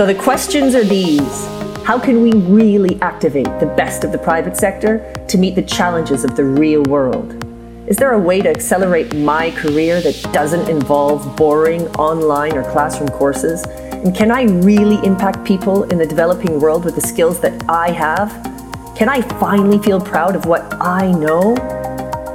So the questions are these How can we really activate the best of the private sector to meet the challenges of the real world? Is there a way to accelerate my career that doesn't involve boring online or classroom courses? And can I really impact people in the developing world with the skills that I have? Can I finally feel proud of what I know?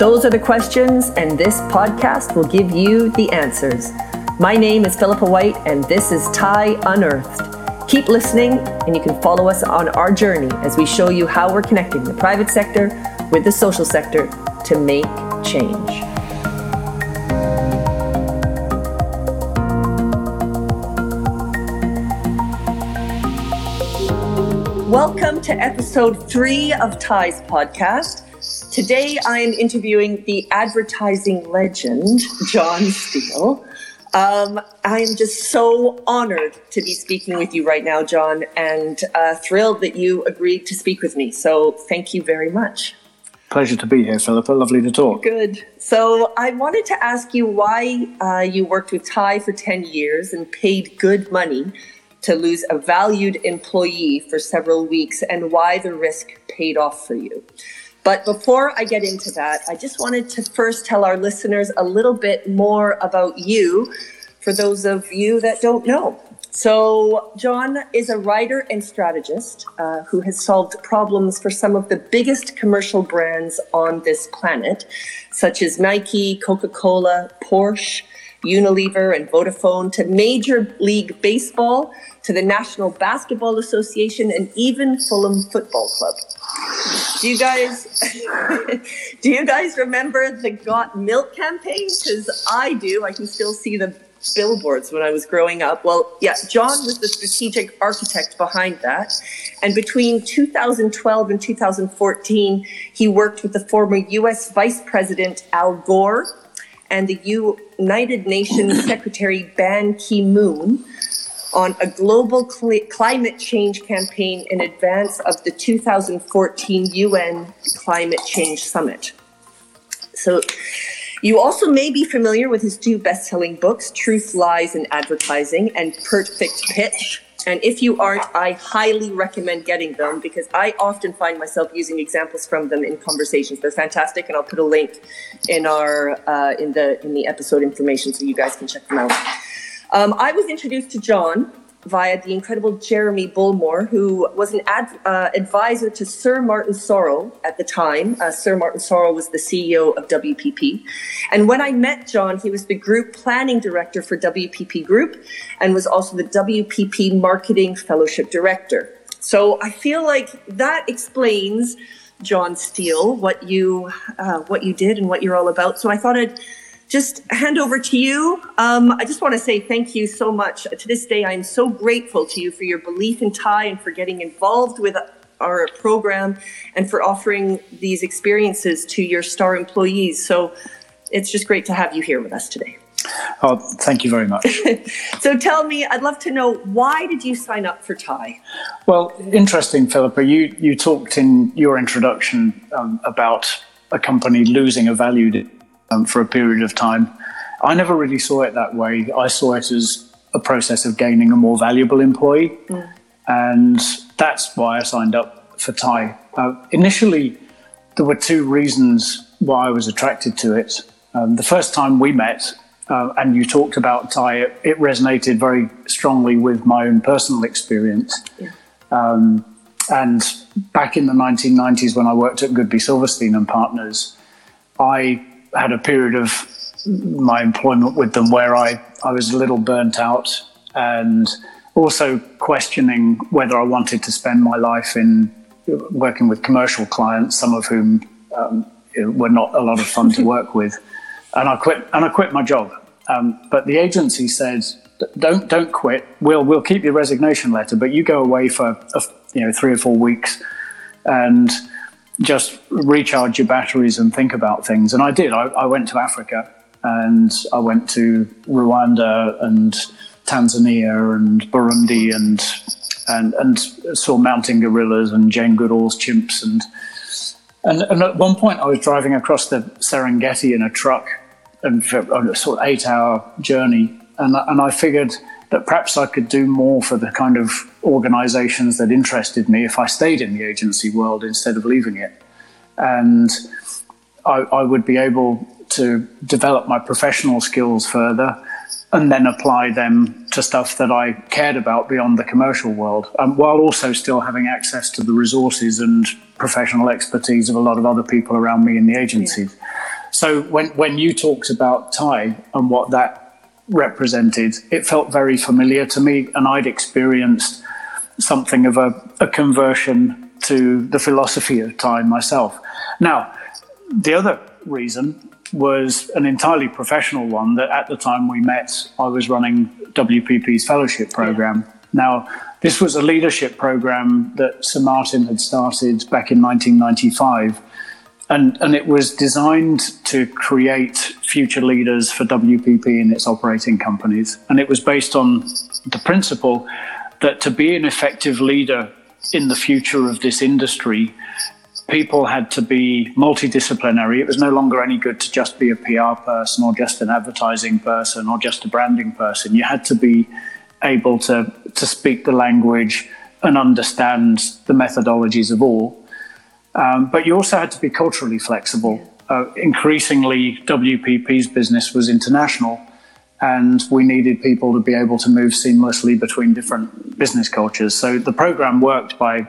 Those are the questions, and this podcast will give you the answers. My name is Philippa White, and this is TIE Unearthed. Keep listening, and you can follow us on our journey as we show you how we're connecting the private sector with the social sector to make change. Welcome to episode three of TIE's podcast. Today I am interviewing the advertising legend, John Steele. Um, I am just so honored to be speaking with you right now, John, and uh, thrilled that you agreed to speak with me. So thank you very much. Pleasure to be here, Philippa. Lovely to talk. Good. So I wanted to ask you why uh, you worked with TIE for 10 years and paid good money to lose a valued employee for several weeks and why the risk paid off for you. But before I get into that, I just wanted to first tell our listeners a little bit more about you for those of you that don't know. So, John is a writer and strategist uh, who has solved problems for some of the biggest commercial brands on this planet, such as Nike, Coca Cola, Porsche, Unilever, and Vodafone, to Major League Baseball, to the National Basketball Association, and even Fulham Football Club. Do you guys do you guys remember the Got Milk campaign? Because I do. I can still see the billboards when I was growing up. Well, yeah, John was the strategic architect behind that. And between 2012 and 2014, he worked with the former US Vice President Al Gore and the United Nations Secretary Ban Ki moon on a global cl- climate change campaign in advance of the 2014 UN Climate Change Summit. So, you also may be familiar with his two best selling books, Truth, Lies, and Advertising, and Perfect Pitch. And if you aren't, I highly recommend getting them because I often find myself using examples from them in conversations. They're fantastic, and I'll put a link in our uh, in the in the episode information so you guys can check them out. Um, I was introduced to John via the incredible Jeremy Bullmore, who was an ad, uh, advisor to Sir Martin Sorrell at the time. Uh, Sir Martin Sorrell was the CEO of WPP. And when I met John, he was the group planning director for WPP Group and was also the WPP Marketing Fellowship Director. So I feel like that explains, John Steele, what you, uh, what you did and what you're all about. So I thought I'd just hand over to you. Um, I just want to say thank you so much. To this day, I'm so grateful to you for your belief in TIE and for getting involved with our program and for offering these experiences to your star employees. So it's just great to have you here with us today. Oh, thank you very much. so tell me, I'd love to know why did you sign up for TIE? Well, interesting, Philippa. You you talked in your introduction um, about a company losing a valued um, for a period of time. I never really saw it that way. I saw it as a process of gaining a more valuable employee. Mm. And that's why I signed up for TIE. Uh, initially, there were two reasons why I was attracted to it. Um, the first time we met, uh, and you talked about TIE, it, it, resonated very strongly with my own personal experience. Yeah. Um, and back in the 1990s, when I worked at Goodby Silverstein and Partners, I had a period of my employment with them where I, I was a little burnt out and also questioning whether I wanted to spend my life in working with commercial clients, some of whom um, were not a lot of fun to work with. And I quit, and I quit my job. Um, but the agency said, "Don't don't quit. We'll we'll keep your resignation letter, but you go away for a, you know three or four weeks." And just recharge your batteries and think about things. And I did. I, I went to Africa and I went to Rwanda and Tanzania and Burundi and and and saw mountain gorillas and Jane Goodall's chimps and and, and at one point I was driving across the Serengeti in a truck and for a sort of eight hour journey and and I figured that perhaps I could do more for the kind of organizations that interested me if I stayed in the agency world instead of leaving it. And I, I would be able to develop my professional skills further and then apply them to stuff that I cared about beyond the commercial world, um, while also still having access to the resources and professional expertise of a lot of other people around me in the agencies. Yeah. So when, when you talked about TIE and what that represented, it felt very familiar to me, and I'd experienced something of a, a conversion to the philosophy of time myself. Now, the other reason was an entirely professional one that at the time we met, I was running WPP's fellowship program. Yeah. Now, this was a leadership program that Sir Martin had started back in 1995. And, and it was designed to create future leaders for WPP and its operating companies. And it was based on the principle that to be an effective leader in the future of this industry, people had to be multidisciplinary. It was no longer any good to just be a PR person or just an advertising person or just a branding person. You had to be able to, to speak the language and understand the methodologies of all. Um, but you also had to be culturally flexible. Uh, increasingly, WPP's business was international, and we needed people to be able to move seamlessly between different business cultures. So the program worked by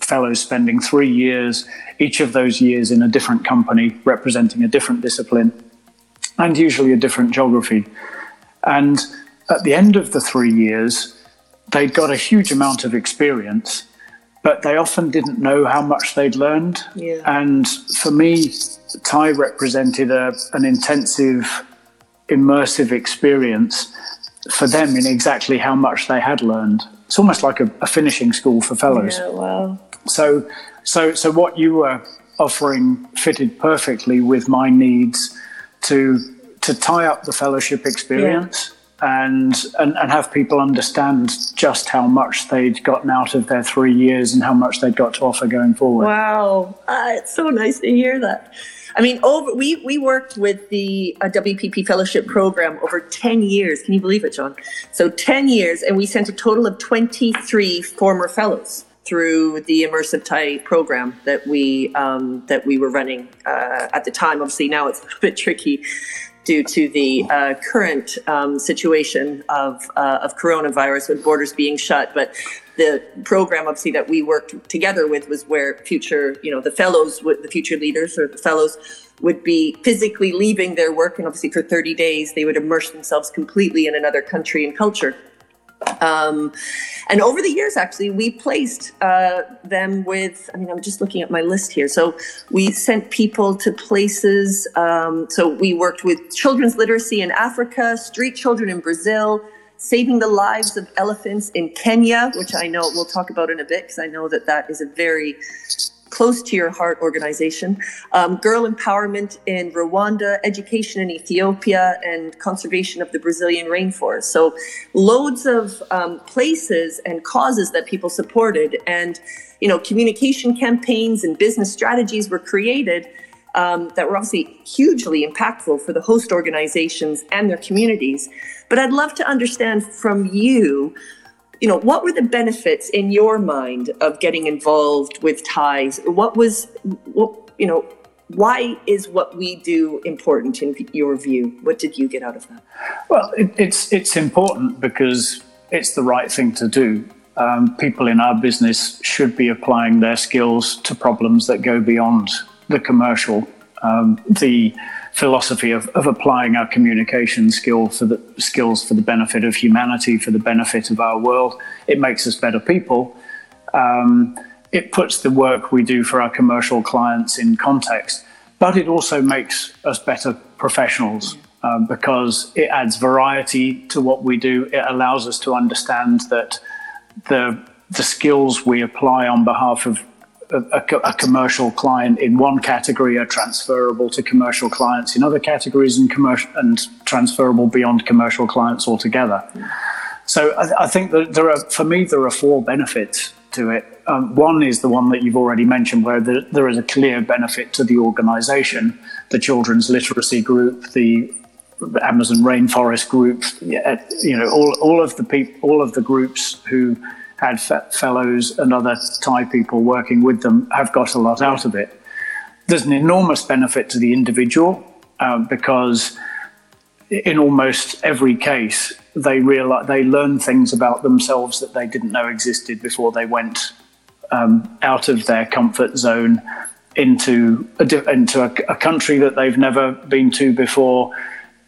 fellows spending three years, each of those years in a different company, representing a different discipline and usually a different geography. And at the end of the three years, they'd got a huge amount of experience, but they often didn't know how much they'd learned. Yeah. And for me, TIE represented a, an intensive, immersive experience for them in exactly how much they had learned. It's almost like a, a finishing school for fellows. Yeah, wow. So, so, so what you were offering fitted perfectly with my needs to to tie up the fellowship experience. Yeah. And, and, and have people understand just how much they'd gotten out of their three years and how much they'd got to offer going forward. Wow, uh, it's so nice to hear that. I mean, over we we worked with the uh, WPP Fellowship Program over ten years. Can you believe it, John? So ten years, and we sent a total of twenty three former fellows through the immersive TIE program that we um, that we were running uh, at the time. Obviously, now it's a bit tricky due to the uh, current um, situation of uh, of coronavirus with borders being shut. But the program, obviously, that we worked together with was where future, you know, the fellows, the future leaders or the fellows would be physically leaving their work, and obviously for 30 days they would immerse themselves completely in another country and culture. Um, and over the years, actually, we placed uh, them with, I mean, I'm just looking at my list here. So we sent people to places. Um, so we worked with children's literacy in Africa, street children in Brazil, saving the lives of elephants in Kenya, which I know we'll talk about in a bit because I know that that is a very close to your heart organization, um, girl empowerment in Rwanda, education in Ethiopia, and conservation of the Brazilian rainforest. So, loads of um, places and causes that people supported, and you know, communication campaigns and business strategies were created. Um, that were obviously hugely impactful for the host organizations and their communities. But I'd love to understand from you you know, what were the benefits in your mind of getting involved with ties? What was, what, you know, why is what we do important in your view? What did you get out of that? Well, it, it's it's important because it's the right thing to do. Um, people in our business should be applying their skills to problems that go beyond the commercial. Um, the philosophy of, of applying our communication skill for the skills for the benefit of humanity, for the benefit of our world. It makes us better people. Um, it puts the work we do for our commercial clients in context, but it also makes us better professionals. Um, because it adds variety to what we do. It allows us to understand that the the skills we apply on behalf of a, a, commercial client in one category are transferable to commercial clients in other categories and commercial and transferable beyond commercial clients altogether. So I, I think that there are, for me, there are four benefits to it. Um, one is the one that you've already mentioned, where the, there is a clear benefit to the organisation, the children's literacy group, the Amazon Rainforest Group, you know, all, all of the people, all of the groups who had fellows and other TIE people working with them have got a lot out of it. There's an enormous benefit to the individual uh, because in almost every case, they realize they learn things about themselves that they didn't know existed before they went um, out of their comfort zone into a, into a, a, country that they've never been to before,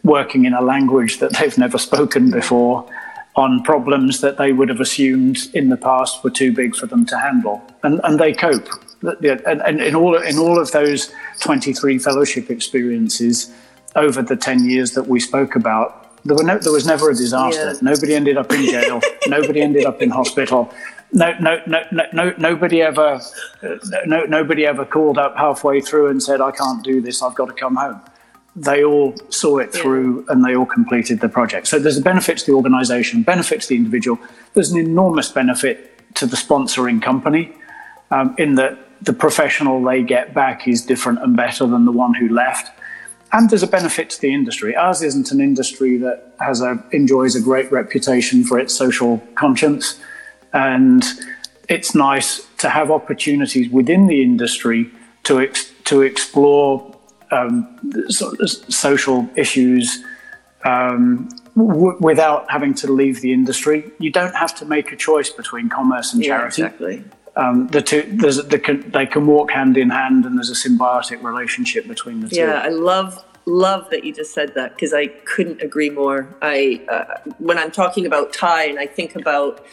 working in a language that they've never spoken before, on problems that they would have assumed in the past were too big for them to handle, and and they cope. And, and in all in all of those 23 fellowship experiences over the 10 years that we spoke about, there, were no, there was never a disaster. Yeah. Nobody ended up in jail. Nobody ended up in hospital. No, no, no, no, no, nobody ever, uh, no, nobody ever called up halfway through and said, "I can't do this. I've got to come home." They all saw it through and they all completed the project. So there's a benefit to the organisation, benefit to the individual. There's an enormous benefit to the sponsoring company, um, in that the professional they get back is different and better than the one who left and there's a benefit to the industry. Ours isn't an industry that has a enjoys a great reputation for its social conscience, and it's nice to have opportunities within the industry to ex- to explore um, social issues um, w- without having to leave the industry. You don't have to make a choice between commerce and charity. Yeah, exactly. Um, the two the can, they can walk hand in hand, and there's a symbiotic relationship between the two. Yeah, I love love that you just said that because I couldn't agree more. I uh, when I'm talking about TIE and I think about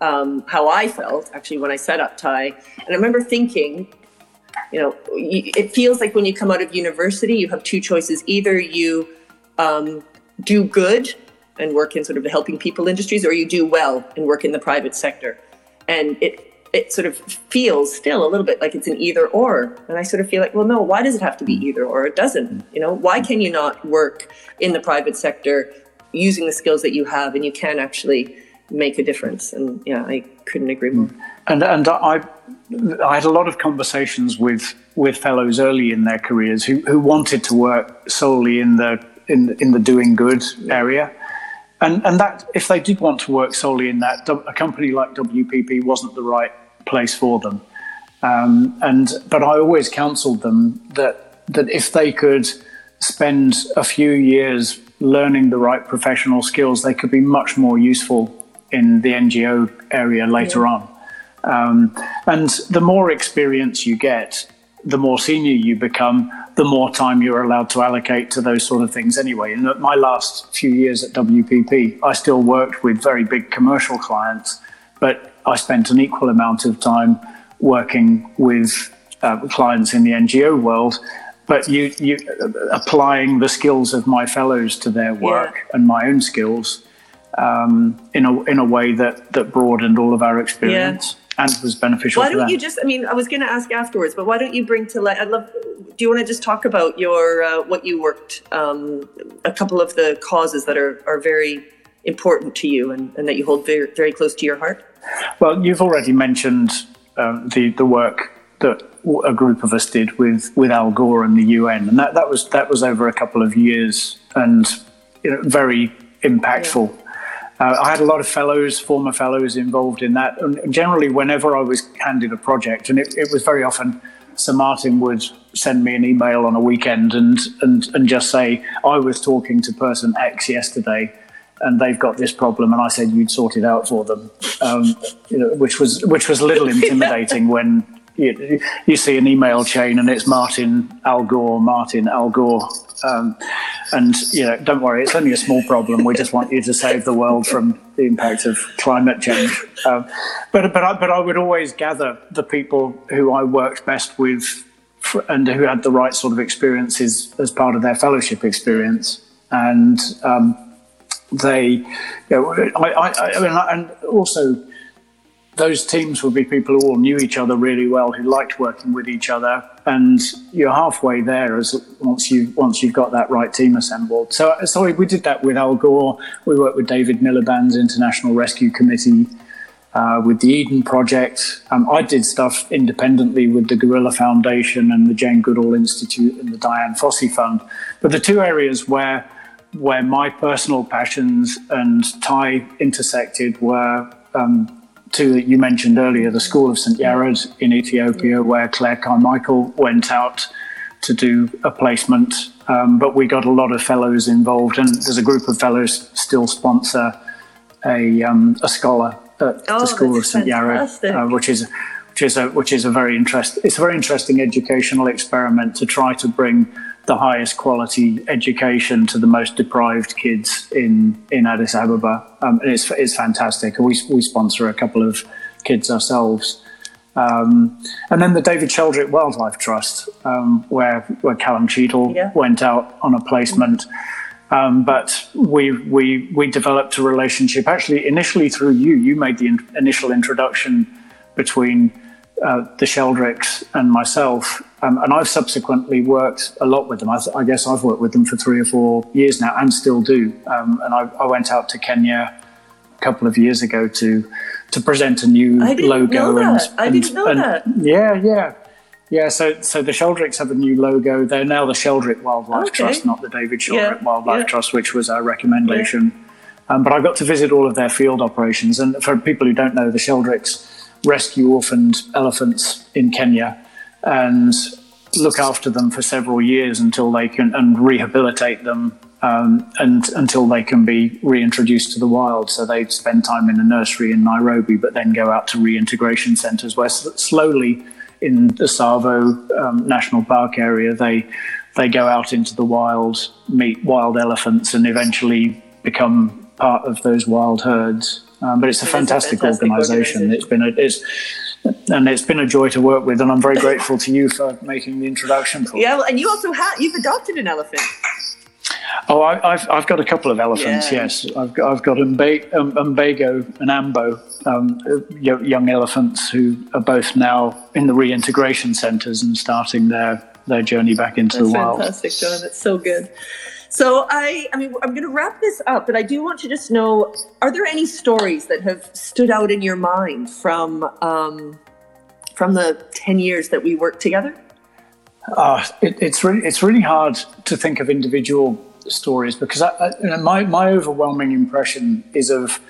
um, how I felt actually when I set up TIE, and I remember thinking, you know, it feels like when you come out of university, you have two choices: either you um, do good and work in sort of the helping people industries, or you do well and work in the private sector. And it it sort of feels still a little bit like it's an either or. And I sort of feel like, well, no, why does it have to be either or? It doesn't. You know, why can you not work in the private sector using the skills that you have and you can actually make a difference? And yeah, I couldn't agree more. And and I I had a lot of conversations with with fellows early in their careers who, who wanted to work solely in the in in the doing good area and and that if they did want to work solely in that, a company like WPP wasn't the right place for them. Um, and but I always counselled them that that if they could spend a few years learning the right professional skills, they could be much more useful in the NGO area later yeah. on. Um, and the more experience you get, the more senior you become, the more time you're allowed to allocate to those sort of things anyway. In my last few years at WPP, I still worked with very big commercial clients, but I spent an equal amount of time working with uh, clients in the NGO world, but you, you applying the skills of my fellows to their work yeah. and my own skills um, in a in a way that that broadened all of our experience. Yeah. And was beneficial. Why don't you just? I mean, I was going to ask afterwards, but why don't you bring to light? I'd love. Do you want to just talk about your uh, what you worked? Um, a couple of the causes that are are very important to you and, and that you hold very very close to your heart. Well, you've already mentioned um, the the work that a group of us did with with Al Gore and the UN, and that, that was that was over a couple of years and you know, very impactful. Yeah. Uh, I had a lot of fellows, former fellows, involved in that, and generally, whenever I was handed a project, and it, it was very often Sir Martin would send me an email on a weekend and and and just say I was talking to person X yesterday and they've got this problem, and I said you'd sort it out for them, um, you know, which was which was a little intimidating when you, you, see an email chain and it's Martin Al Gore, Martin Al Gore, um, and you know, don't worry, it's only a small problem. We just want you to save the world from the impact of climate change. Um, but but I, but I would always gather the people who I worked best with and who had the right sort of experiences as part of their fellowship experience, and um, they, you know, I, I, I mean, and also those teams would be people who all knew each other really well, who liked working with each other, and you're halfway there as once you once you've got that right team assembled. So, so we did that with Al Gore. We worked with David Miliband's International Rescue Committee. Uh, with the Eden Project, um, I did stuff independently with the Gorilla Foundation and the Jane Goodall Institute and the Dian Fossey Fund. But the two areas where where my personal passions and TIE intersected were um, two that you mentioned earlier the School of St. Yared in Ethiopia, where Claire Carmichael went out to do a placement. Um, but we got a lot of fellows involved, and there's a group of fellows still sponsor a, um, a scholar at oh, the School of St. Yared, uh, which is which is a which is a very interest. It's a very interesting educational experiment to try to bring the highest quality education to the most deprived kids in in Addis Ababa. Um, and it's it's fantastic. We we sponsor a couple of kids ourselves. Um, and then the David Sheldrick Wildlife Trust, um, where where Callum Cheadle yeah. went out on a placement. Um, but we we we developed a relationship actually initially through you. You made the in- initial introduction between uh, the Sheldricks and myself. Um, and I've subsequently worked a lot with them. I, th- I, guess I've worked with them for three or four years now and still do. Um, and I, I, went out to Kenya a couple of years ago to to present a new I didn't logo. Know that. And, I didn't know and, that. Yeah, yeah. Yeah, so so the Sheldricks have a new logo. They're now the Sheldrick Wildlife okay. Trust, not the David Sheldrick yeah, Wildlife yeah. Trust, which was our recommendation. Yeah. Um, but I got to visit all of their field operations. And for people who don't know, the Sheldricks rescue orphaned elephants in Kenya and look after them for several years until they can and rehabilitate them um, and until they can be reintroduced to the wild. So they spend time in a nursery in Nairobi, but then go out to reintegration centres where slowly in the Tsavo um, National Park area they they go out into the wild, meet wild elephants, and eventually become part of those wild herds. Um, but it's a, it fantastic, fantastic organisation. It's been a, it's and it's been a joy to work with, and I'm very grateful to you for making the introduction. For yeah, well, and you also have you've adopted an elephant. Oh, I, have I've got a couple of elephants. Yeah. Yes, I've got I've got Umbe, um, Umbago and Ambo, um, young elephants who are both now in the reintegration centres and starting their their journey back into That's the wild. Fantastic, John. That's so good. So I, I mean, I'm going to wrap this up, but I do want to just know: Are there any stories that have stood out in your mind from um, from the ten years that we worked together? Uh, it, it's really it's really hard to think of individual stories because I, I, my my overwhelming impression is of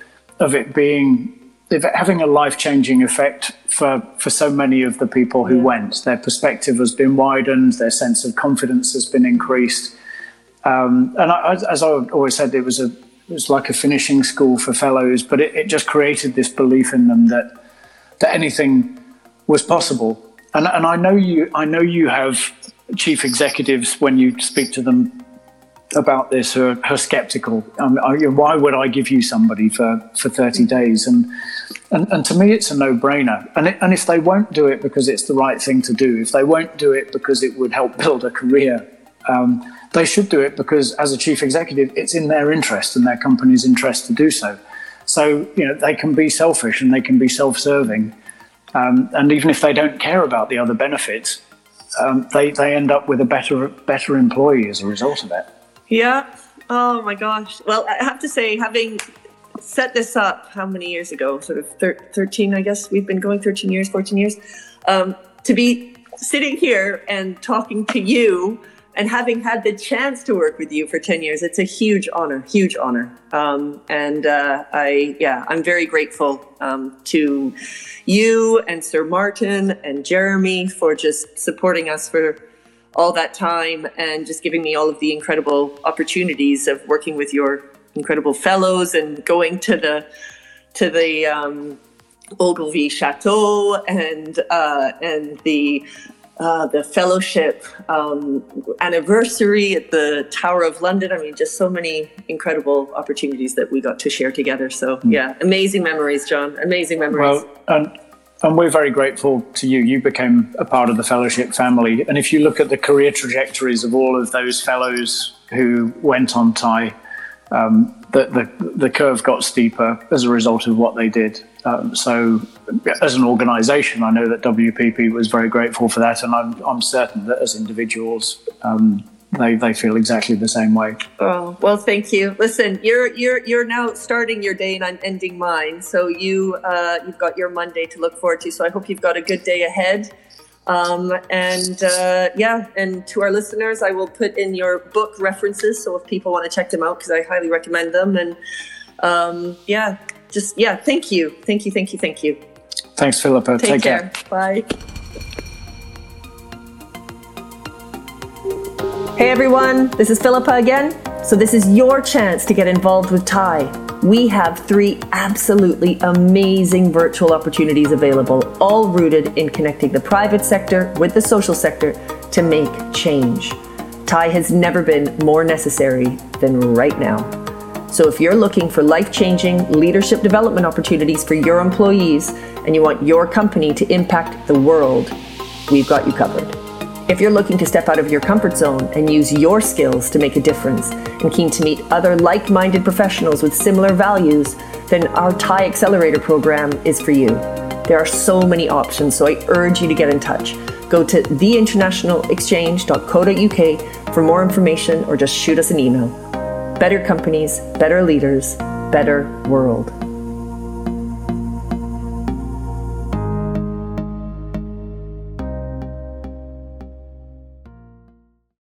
of it being of it having a life changing effect for for so many of the people who yeah. went. Their perspective has been widened, their sense of confidence has been increased. Um, and I, as I always said, it was a it was like a finishing school for fellows, but it, it just created this belief in them that that anything was possible. And, and I know you I know you have chief executives when you speak to them about this who are, are skeptical. Um, why would I give you somebody for, for 30 days? And, and, and to me, it's a no brainer. And, and if they won't do it because it's the right thing to do, if they won't do it because it would help build a career, um, they should do it because, as a chief executive, it's in their interest and their company's interest to do so. So, you know, they can be selfish and they can be self serving. Um, and even if they don't care about the other benefits, um, they, they end up with a better, better employee as a result of it. Yeah. Oh my gosh. Well, I have to say, having set this up, how many years ago? Sort of thir- 13, I guess. We've been going 13 years, 14 years. Um, to be sitting here and talking to you and having had the chance to work with you for 10 years it's a huge honor huge honor. Um, and uh, i yeah i'm very grateful um, to you and sir martin and jeremy for just supporting us for all that time and just giving me all of the incredible opportunities of working with your incredible fellows and going to the to the um, Ogilvy Chateau and uh, and the uh, the fellowship um, anniversary at the Tower of London. I mean, just so many incredible opportunities that we got to share together. So, mm. yeah, amazing memories, John. Amazing memories. Well, and, and we're very grateful to you. You became a part of the fellowship family. And if you look at the career trajectories of all of those fellows who went on TIE, um, the, the, the curve got steeper as a result of what they did. Um, so, as an organisation, I know that WPP was very grateful for that, and I'm, I'm certain that as individuals, um, they, they feel exactly the same way. Oh well, thank you. Listen, you're you're you're now starting your day, and I'm ending mine. So you uh, you've got your Monday to look forward to. So I hope you've got a good day ahead. Um, and uh, yeah, and to our listeners, I will put in your book references. So if people want to check them out, because I highly recommend them. And um, yeah, just yeah, thank you, thank you, thank you, thank you. Thanks, Philippa. Take, Take care. care. Bye. Hey everyone, this is Philippa again. So, this is your chance to get involved with TIE. We have three absolutely amazing virtual opportunities available, all rooted in connecting the private sector with the social sector to make change. TIE has never been more necessary than right now. So, if you're looking for life changing leadership development opportunities for your employees and you want your company to impact the world, we've got you covered. If you're looking to step out of your comfort zone and use your skills to make a difference and keen to meet other like minded professionals with similar values, then our TIE Accelerator program is for you. There are so many options, so I urge you to get in touch. Go to theinternationalexchange.co.uk for more information or just shoot us an email. Better companies, better leaders, better world.